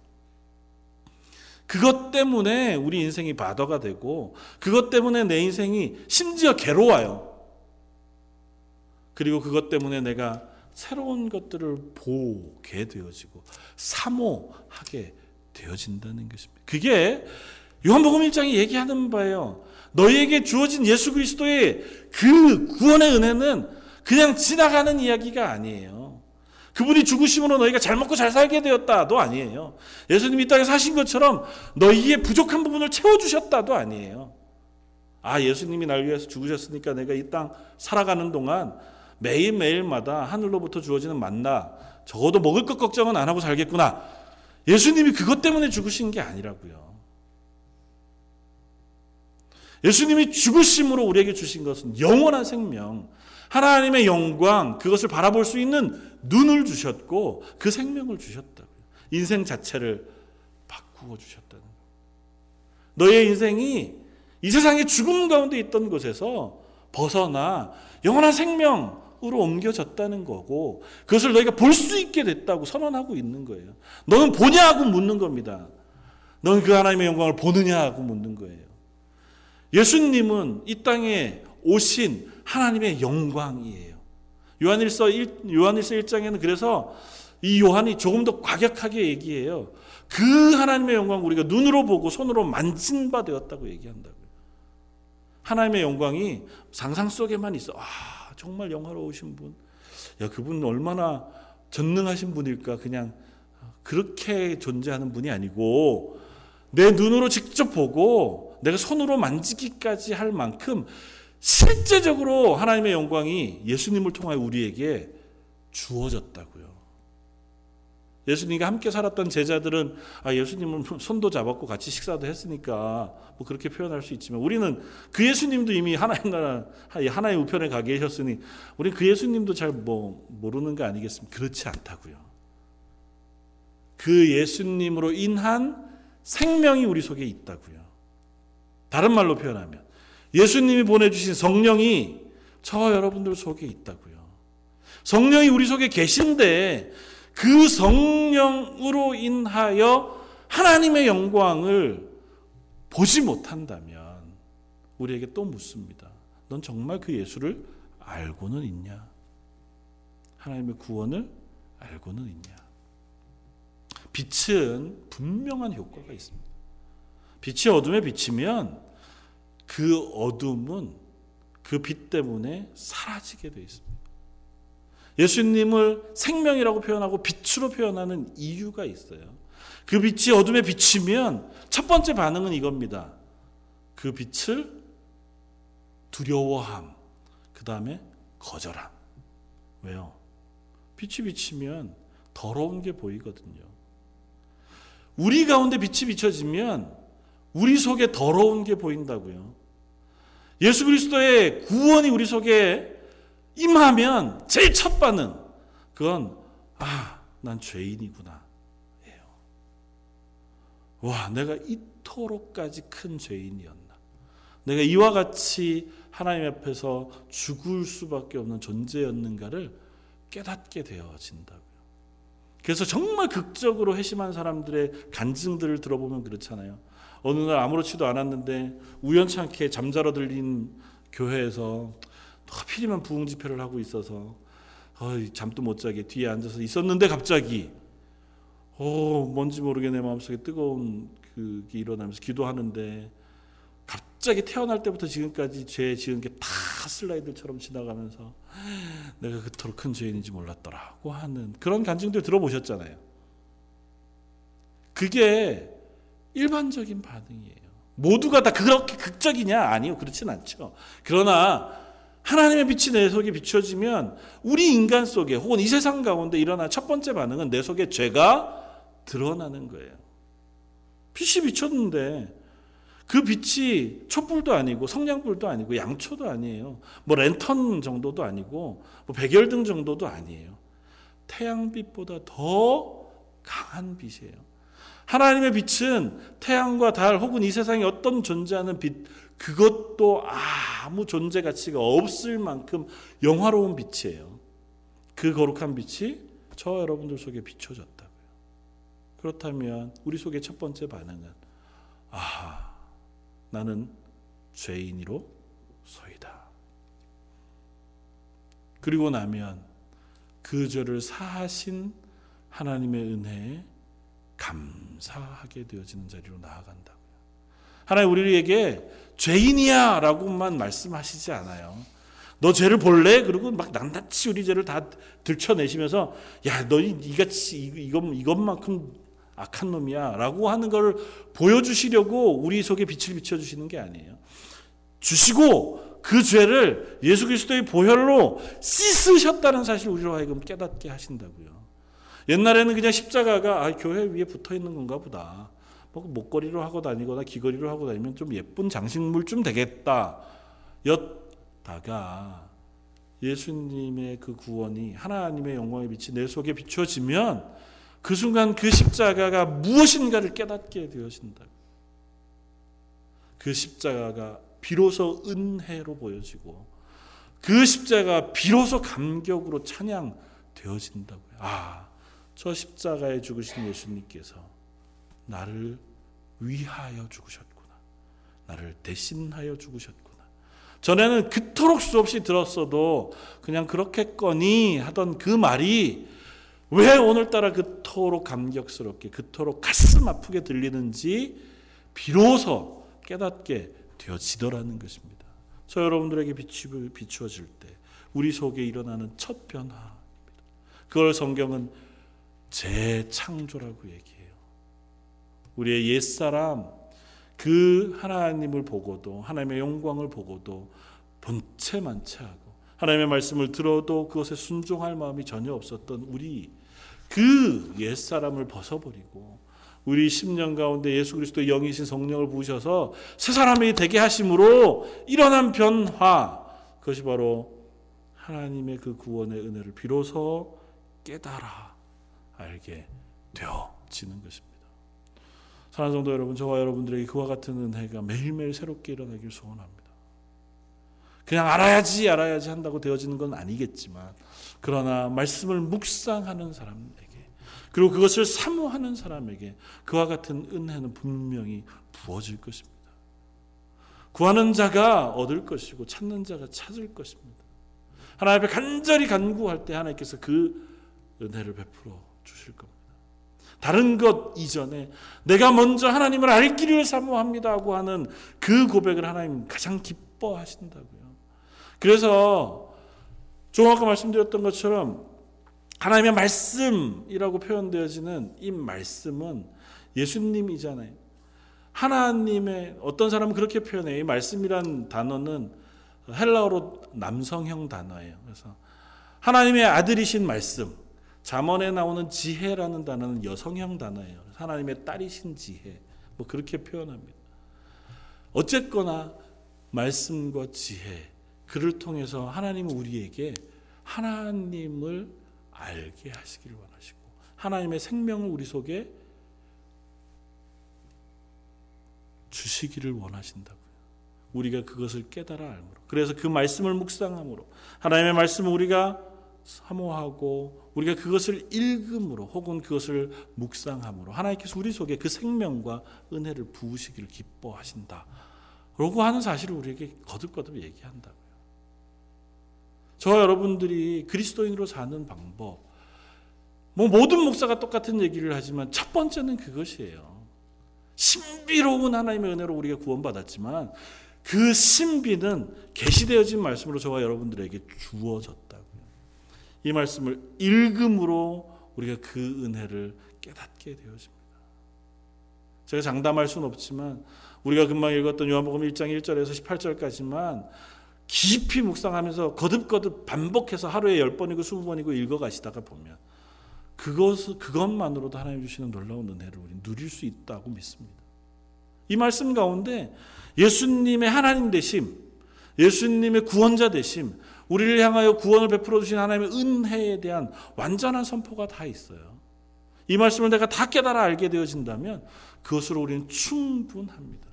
그것 때문에 우리 인생이 바더가 되고 그것 때문에 내 인생이 심지어 괴로워요. 그리고 그것 때문에 내가 새로운 것들을 보게 되어지고 사모하게 되어진다는 것입니다. 그게 요한복음 1장이 얘기하는 바예요. 너희에게 주어진 예수 그리스도의 그 구원의 은혜는 그냥 지나가는 이야기가 아니에요. 그분이 죽으심으로 너희가 잘 먹고 잘 살게 되었다도 아니에요. 예수님이 이 땅에 사신 것처럼 너희의 부족한 부분을 채워주셨다도 아니에요. 아, 예수님이 날 위해서 죽으셨으니까 내가 이 땅 살아가는 동안 매일매일마다 하늘로부터 주어지는 만나 적어도 먹을 것 걱정은 안 하고 살겠구나. 예수님이 그것 때문에 죽으신 게 아니라고요. 예수님이 죽으심으로 우리에게 주신 것은 영원한 생명, 하나님의 영광, 그것을 바라볼 수 있는 눈을 주셨고 그 생명을 주셨다고요. 인생 자체를 바꾸어 주셨다는. 너의 인생이 이 세상의 죽음 가운데 있던 곳에서 벗어나 영원한 생명 으로 옮겨졌다는 거고 그것을 너희가 볼 수 있게 됐다고 선언하고 있는 거예요. 너는 보냐 하고 묻는 겁니다. 너는 그 하나님의 영광을 보느냐 하고 묻는 거예요. 예수님은 이 땅에 오신 하나님의 영광이에요. 요한일서 1, 요한일서 1장에는 그래서 이 요한이 조금 더 과격하게 얘기해요. 그 하나님의 영광 우리가 눈으로 보고 손으로 만진 바 되었다고 얘기한다고요. 하나님의 영광이 상상 속에만 있어. 아, 정말 영화로우신 분. 야, 그분 얼마나 전능하신 분일까? 그냥 그렇게 존재하는 분이 아니고 내 눈으로 직접 보고 내가 손으로 만지기까지 할 만큼 실제적으로 하나님의 영광이 예수님을 통하여 우리에게 주어졌다고요. 예수님과 함께 살았던 제자들은 아, 예수님은 손도 잡았고 같이 식사도 했으니까 뭐 그렇게 표현할 수 있지만 우리는 그 예수님도 이미 하나의 나라, 하나의 우편에 가 계셨으니 우리 그 예수님도 잘 뭐 모르는 거 아니겠습니까? 그렇지 않다고요. 그 예수님으로 인한 생명이 우리 속에 있다고요. 다른 말로 표현하면 예수님이 보내주신 성령이 저 여러분들 속에 있다고요. 성령이 우리 속에 계신데 그 성령으로 인하여 하나님의 영광을 보지 못한다면 우리에게 또 묻습니다. 넌 정말 그 예수를 알고는 있냐? 하나님의 구원을 알고는 있냐? 빛은 분명한 효과가 있습니다. 빛이 어둠에 비치면 그 어둠은 그 빛 때문에 사라지게 되어 있습니다. 예수님을 생명이라고 표현하고 빛으로 표현하는 이유가 있어요. 그 빛이 어둠에 비치면 첫 번째 반응은 이겁니다. 그 빛을 두려워함, 그 다음에 거절함. 왜요? 빛이 비치면 더러운 게 보이거든요. 우리 가운데 빛이 비춰지면 우리 속에 더러운 게 보인다고요. 예수 그리스도의 구원이 우리 속에 임하면 제일 첫 반응 그건 아, 난 죄인이구나. 예요. 와, 내가 이토록까지 큰 죄인이었나. 내가 이와 같이 하나님 앞에서 죽을 수밖에 없는 존재였는가를 깨닫게 되어진다고요. 그래서 정말 극적으로 회심한 사람들의 간증들을 들어보면 그렇잖아요. 어느 날 아무렇지도 않았는데 우연찮게 잠자러 들린 교회에서 하필이면 부흥 집회를 하고 있어서 어이, 잠도 못 자게 뒤에 앉아서 있었는데 갑자기 어 뭔지 모르게 내 마음속에 뜨거운 그게 일어나면서 기도하는데 갑자기 태어날 때부터 지금까지 죄 지은 게 다 슬라이드처럼 지나가면서 내가 그토록 큰 죄인인지 몰랐더라고 하는 그런 간증들 들어보셨잖아요. 그게 일반적인 반응이에요. 모두가 다 그렇게 극적이냐? 아니요. 그렇진 않죠. 그러나 하나님의 빛이 내 속에 비춰지면 우리 인간 속에 혹은 이 세상 가운데 일어난 첫 번째 반응은 내 속에 죄가 드러나는 거예요. 빛이 비쳤는데 그 빛이 촛불도 아니고 성냥불도 아니고 양초도 아니에요. 뭐 랜턴 정도도 아니고 뭐 백열등 정도도 아니에요. 태양빛보다 더 강한 빛이에요. 하나님의 빛은 태양과 달 혹은 이 세상에 어떤 존재하는 빛 그것도 아무 존재 가치가 없을 만큼 영화로운 빛이에요. 그 거룩한 빛이 저 여러분들 속에 비춰졌다고요. 그렇다면 우리 속의 첫 번째 반응은 아 나는 죄인이로 소이다. 그리고 나면 그 죄를 사하신 하나님의 은혜에 감사하게 되어지는 자리로 나아간다고요. 하나님 우리에게 죄인이야 라고만 말씀하시지 않아요. 너 죄를 볼래? 그리고 막 낱낱이 우리 죄를 다 들춰내시면서 야, 너 이같이 이것 이것만큼 악한 놈이야 라고 하는 걸 보여주시려고 우리 속에 빛을 비춰주시는 게 아니에요. 주시고 그 죄를 예수 그리스도의 보혈로 씻으셨다는 사실 우리로 하여금 깨닫게 하신다고요. 옛날에는 그냥 십자가가 아, 교회 위에 붙어 있는 건가 보다. 뭐 목걸이로 하고 다니거나 귀걸이로 하고 다니면 좀 예쁜 장식물 좀 되겠다. 였다가 예수님의 그 구원이 하나님의 영광의 빛이 내 속에 비춰지면 그 순간 그 십자가가 무엇인가를 깨닫게 되어진다. 그 십자가가 비로소 은혜로 보여지고 그 십자가 비로소 감격으로 찬양 되어진다고요. 아, 저 십자가에 죽으신 예수님께서 나를 위하여 죽으셨구나. 나를 대신하여 죽으셨구나. 전에는 그토록 수없이 들었어도 그냥 그렇겠거니 하던 그 말이 왜 오늘따라 그토록 감격스럽게 그토록 가슴 아프게 들리는지 비로소 깨닫게 되어지더라는 것입니다. 저 여러분들에게 비추어질 때 우리 속에 일어나는 첫 변화입니다. 그걸 성경은 재창조라고 얘기해요. 우리의 옛사람 그 하나님을 보고도 하나님의 영광을 보고도 본체만체하고 하나님의 말씀을 들어도 그것에 순종할 마음이 전혀 없었던 우리 그 옛사람을 벗어버리고 우리 10년 가운데 예수 그리스도 영이신 성령을 부으셔서 새 사람이 되게 하심으로 일어난 변화 그것이 바로 하나님의 그 구원의 은혜를 비로소 깨달아 알게 되어지는 것입니다. 사랑하는 성도 여러분, 저와 여러분들에게 그와 같은 은혜가 매일매일 새롭게 일어나길 소원합니다. 그냥 알아야지 알아야지 한다고 되어지는 건 아니겠지만 그러나 말씀을 묵상하는 사람에게 그리고 그것을 사모하는 사람에게 그와 같은 은혜는 분명히 부어질 것입니다. 구하는 자가 얻을 것이고 찾는 자가 찾을 것입니다. 하나님 앞에 간절히 간구할 때 하나님께서 그 은혜를 베풀어 주실 겁니다. 다른 것 이전에 내가 먼저 하나님을 알기를 사모합니다 하고 하는 그 고백을 하나님 가장 기뻐하신다고요. 그래서 좀 아까 말씀드렸던 것처럼 하나님의 말씀이라고 표현되어지는 이 말씀은 예수님이잖아요. 하나님의 어떤 사람은 그렇게 표현해요. 이 말씀이란 단어는 헬라어로 남성형 단어예요. 그래서 하나님의 아들이신 말씀, 잠언에 나오는 지혜라는 단어는 여성형 단어예요. 하나님의 딸이신 지혜, 뭐 그렇게 표현합니다. 어쨌거나 말씀과 지혜, 그를 통해서 하나님은 우리에게 하나님을 알게 하시기를 원하시고 하나님의 생명을 우리 속에 주시기를 원하신다고요. 우리가 그것을 깨달아 알므로. 그래서 그 말씀을 묵상함으로 하나님의 말씀을 우리가 사모하고 우리가 그것을 읽음으로 혹은 그것을 묵상함으로 하나님께서 우리 속에 그 생명과 은혜를 부으시기를 기뻐하신다. 라고 하는 사실을 우리에게 거듭거듭 얘기한다고요. 저와 여러분들이 그리스도인으로 사는 방법, 뭐 모든 목사가 똑같은 얘기를 하지만 첫 번째는 그것이에요. 신비로운 하나님의 은혜로 우리가 구원받았지만 그 신비는 계시되어진 말씀으로 저와 여러분들에게 주어졌다고요. 이 말씀을 읽음으로 우리가 그 은혜를 깨닫게 되어집니다. 제가 장담할 수는 없지만 우리가 금방 읽었던 요한복음 1장 1절에서 18절까지만 깊이 묵상하면서 거듭거듭 반복해서 하루에 10번이고 20번이고 읽어가시다가 보면 그것, 그것만으로도 하나님 주시는 놀라운 은혜를 우리 누릴 수 있다고 믿습니다. 이 말씀 가운데 예수님의 하나님 되심, 예수님의 구원자 되심, 우리를 향하여 구원을 베풀어 주신 하나님의 은혜에 대한 완전한 선포가 다 있어요. 이 말씀을 내가 다 깨달아 알게 되어진다면 그것으로 우리는 충분합니다.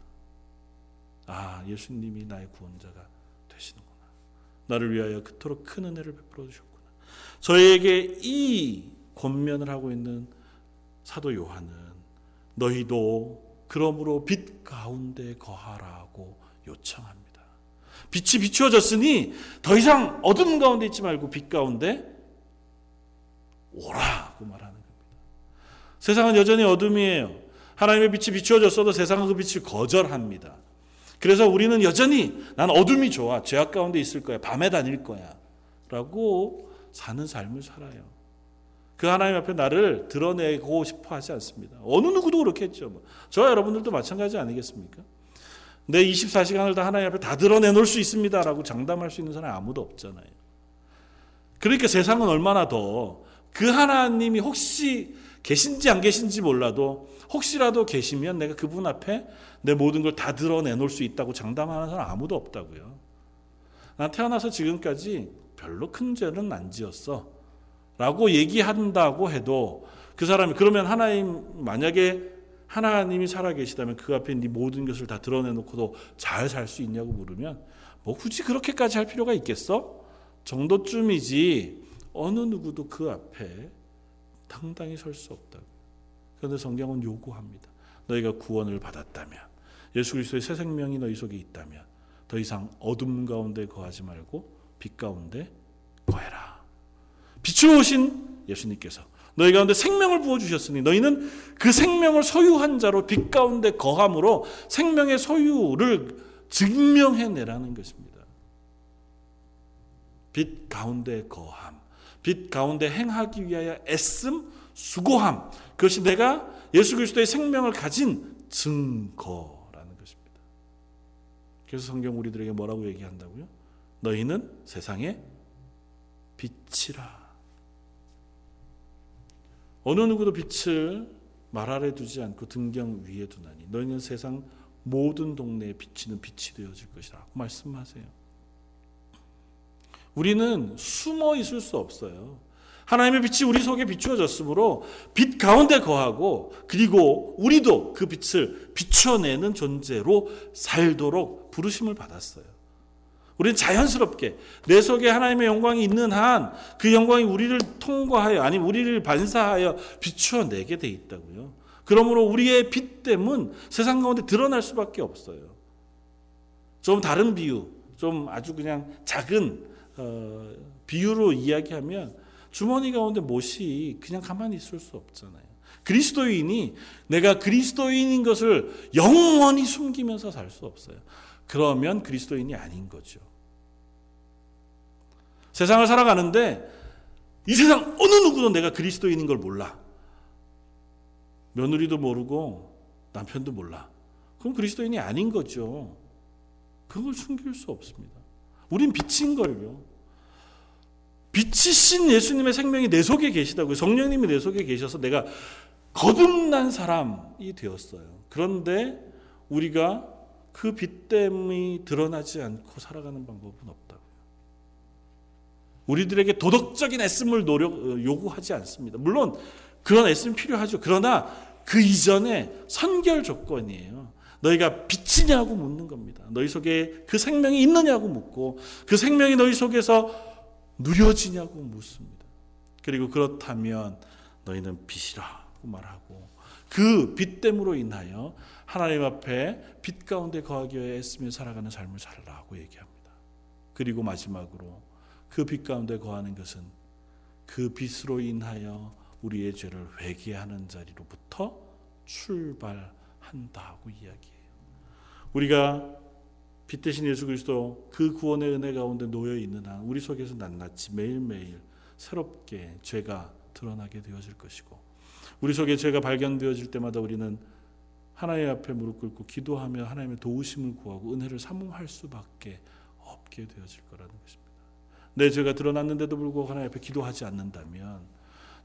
아, 예수님이 나의 구원자가 되시는구나. 나를 위하여 그토록 큰 은혜를 베풀어 주셨구나. 저에게 이 권면을 하고 있는 사도 요한은 너희도 그러므로 빛 가운데 거하라고 요청합니다. 빛이 비추어졌으니 더 이상 어둠 가운데 있지 말고 빛 가운데 오라고 말하는 겁니다. 세상은 여전히 어둠이에요. 하나님의 빛이 비추어졌어도 세상은 그 빛을 거절합니다. 그래서 우리는 여전히 난 어둠이 좋아. 죄악 가운데 있을 거야. 밤에 다닐 거야. 라고 사는 삶을 살아요. 그 하나님 앞에 나를 드러내고 싶어 하지 않습니다. 어느 누구도 그렇겠죠. 뭐. 저와 여러분들도 마찬가지 아니겠습니까? 내 24시간을 다 하나님 앞에 다 드러내놓을 수 있습니다. 라고 장담할 수 있는 사람이 아무도 없잖아요. 그러니까 세상은 얼마나 더 그 하나님이 혹시 계신지 안 계신지 몰라도 혹시라도 계시면 내가 그분 앞에 내 모든 걸 다 드러내놓을 수 있다고 장담하는 사람 아무도 없다고요. 난 태어나서 지금까지 별로 큰 죄는 안 지었어. 라고 얘기한다고 해도 그 사람이 그러면 하나님 만약에 하나님이 살아계시다면 그 앞에 네 모든 것을 다 드러내놓고도 잘 살 수 있냐고 물으면 뭐 굳이 그렇게까지 할 필요가 있겠어? 정도쯤이지 어느 누구도 그 앞에 당당히 설 수 없다고. 그런데 성경은 요구합니다. 너희가 구원을 받았다면 예수 그리스도의 새 생명이 너희 속에 있다면 더 이상 어둠 가운데 거하지 말고 빛 가운데 거해라. 빛으로 오신 예수님께서 너희 가운데 생명을 부어 주셨으니 너희는 그 생명을 소유한 자로 빛 가운데 거함으로 생명의 소유를 증명해 내라는 것입니다. 빛 가운데 거함. 빛 가운데 행하기 위하여 애씀, 수고함. 그것이 내가 예수 그리스도의 생명을 가진 증거라는 것입니다. 그래서 성경 우리들에게 뭐라고 얘기한다고요? 너희는 세상의 빛이라. 어느 누구도 빛을 말 아래 두지 않고 등경 위에 두나니 너희는 세상 모든 동네에 비치는 빛이 되어질 것이라 말씀하세요. 우리는 숨어 있을 수 없어요. 하나님의 빛이 우리 속에 비추어졌으므로 빛 가운데 거하고 그리고 우리도 그 빛을 비춰내는 존재로 살도록 부르심을 받았어요. 우리는 자연스럽게 내 속에 하나님의 영광이 있는 한 그 영광이 우리를 통과하여 아니 우리를 반사하여 비추어 내게 돼 있다고요. 그러므로 우리의 빛됨은 세상 가운데 드러날 수밖에 없어요. 좀 다른 비유, 좀 아주 그냥 작은 어, 비유로 이야기하면 주머니 가운데 못이 그냥 가만히 있을 수 없잖아요. 그리스도인이 내가 그리스도인인 것을 영원히 숨기면서 살 수 없어요. 그러면 그리스도인이 아닌 거죠. 세상을 살아가는데 이 세상 어느 누구도 내가 그리스도인인 걸 몰라. 며느리도 모르고 남편도 몰라. 그럼 그리스도인이 아닌 거죠. 그걸 숨길 수 없습니다. 우린 빛인 걸요. 빛이신 예수님의 생명이 내 속에 계시다고요. 성령님이 내 속에 계셔서 내가 거듭난 사람이 되었어요. 그런데 우리가 그 빛됨이 드러나지 않고 살아가는 방법은 없다고요. 우리들에게 도덕적인 애씀을 노력, 요구하지 않습니다. 물론 그런 애씀이 필요하죠. 그러나 그 이전에 선결 조건이에요. 너희가 빛이냐고 묻는 겁니다. 너희 속에 그 생명이 있느냐고 묻고 그 생명이 너희 속에서 누려지냐고 묻습니다. 그리고 그렇다면 너희는 빛이라고 말하고 그 빛됨으로 인하여 하나님 앞에 빛 가운데 거하기 위해 애쓰며 살아가는 삶을 살라고 얘기합니다. 그리고 마지막으로 그 빛 가운데 거하는 것은 그 빛으로 인하여 우리의 죄를 회개하는 자리로부터 출발한다고 이야기해요. 우리가 빛 대신 예수 그리스도 그 구원의 은혜 가운데 놓여 있는 한 우리 속에서 낱낱이 매일매일 새롭게 죄가 드러나게 되어질 것이고 우리 속에 죄가 발견되어질 때마다 우리는 하나님 앞에 무릎 꿇고 기도하며 하나님의 도우심을 구하고 은혜를 사모할 수밖에 없게 되어질 거라는 것입니다. 내 죄가 드러났는데도 불구하고 하나님 앞에 기도하지 않는다면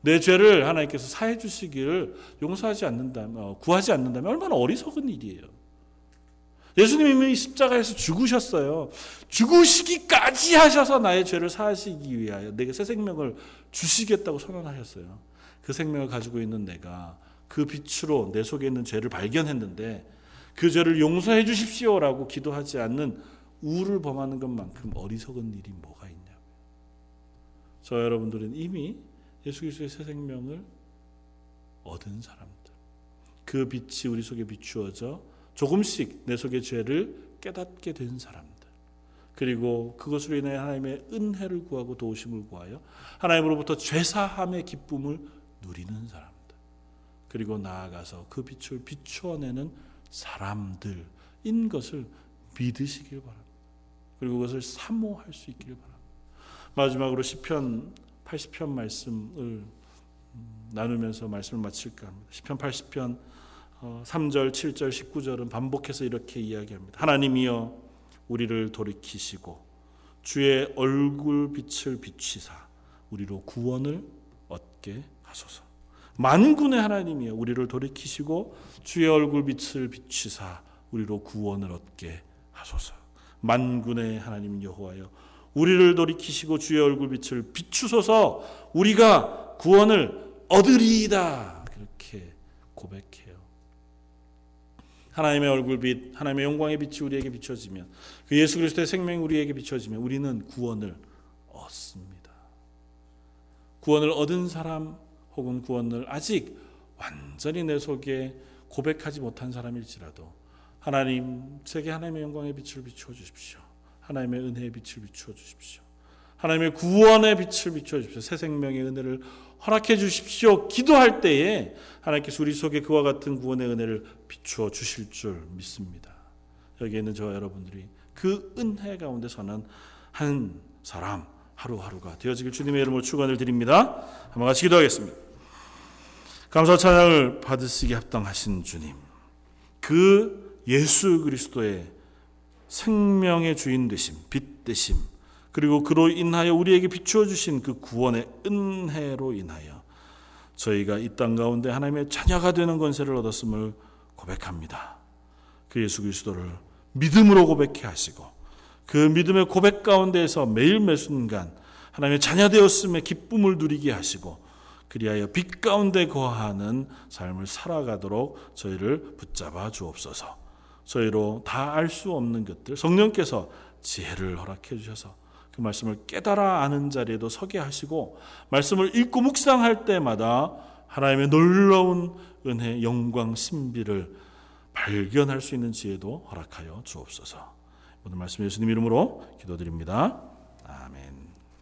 내 죄를 하나님께서 사해 주시기를 용서하지 않는다면 어, 구하지 않는다면 얼마나 어리석은 일이에요. 예수님이 십자가에서 죽으셨어요. 죽으시기까지 하셔서 나의 죄를 사하시기 위하여 내게 새 생명을 주시겠다고 선언하셨어요. 그 생명을 가지고 있는 내가 그 빛으로 내 속에 있는 죄를 발견했는데 그 죄를 용서해 주십시오라고 기도하지 않는 우를 범하는 것만큼 어리석은 일이 뭐가 있냐고요. 저 여러분들은 이미 예수 그리스도의 새 생명을 얻은 사람들. 그 빛이 우리 속에 비추어져 조금씩 내 속의 죄를 깨닫게 된 사람들. 그리고 그것으로 인해 하나님의 은혜를 구하고 도우심을 구하여 하나님으로부터 죄사함의 기쁨을 누리는 사람. 그리고 나아가서 그 빛을 비추어내는 사람들인 것을 믿으시길 바랍니다. 그리고 그것을 사모할 수 있기를 바랍니다. 마지막으로 시편 80편 말씀을 나누면서 말씀을 마칠까 합니다. 시편 80편 3절, 7절, 19절은 반복해서 이렇게 이야기합니다. 하나님이여 우리를 돌이키시고 주의 얼굴 빛을 비치사 우리로 구원을 얻게 하소서. 만군의 하나님이여 우리를 돌이키시고 주의 얼굴 빛을 비추사 우리로 구원을 얻게 하소서. 만군의 하나님 여호와여 우리를 돌이키시고 주의 얼굴 빛을 비추소서 우리가 구원을 얻으리이다. 그렇게 고백해요. 하나님의 얼굴빛, 하나님의 영광의 빛이 우리에게 비춰지면 그 예수 그리스도의 생명이 우리에게 비춰지면 우리는 구원을 얻습니다. 구원을 얻은 사람 혹은 구원을 아직 완전히 내 속에 고백하지 못한 사람일지라도 하나님 제게 하나님의 영광의 빛을 비추어 주십시오. 하나님의 은혜의 빛을 비추어 주십시오. 하나님의 구원의 빛을 비추어 주십시오. 새 생명의 은혜를 허락해 주십시오. 기도할 때에 하나님께서 우리 속에 그와 같은 구원의 은혜를 비추어 주실 줄 믿습니다. 여기에 있는 저와 여러분들이 그 은혜 가운데 서는 한 사람 하루하루가 되어지길 주님의 이름으로 축원을 드립니다. 한번 같이 기도하겠습니다. 감사 찬양을 받으시기 합당하신 주님. 그 예수 그리스도의 생명의 주인 되심, 빛 되심, 그리고 그로 인하여 우리에게 비추어 주신 그 구원의 은혜로 인하여 저희가 이 땅 가운데 하나님의 자녀가 되는 권세를 얻었음을 고백합니다. 그 예수 그리스도를 믿음으로 고백해 하시고 그 믿음의 고백 가운데에서 매일 매 순간 하나님의 자녀 되었음의 기쁨을 누리게 하시고 그리하여 빛 가운데 거하는 삶을 살아가도록 저희를 붙잡아 주옵소서. 저희로 다 알 수 없는 것들 성령께서 지혜를 허락해 주셔서 그 말씀을 깨달아 아는 자리에도 서게 하시고 말씀을 읽고 묵상할 때마다 하나님의 놀라운 은혜, 영광, 신비를 발견할 수 있는 지혜도 허락하여 주옵소서. 오늘 말씀 예수님 이름으로 기도드립니다.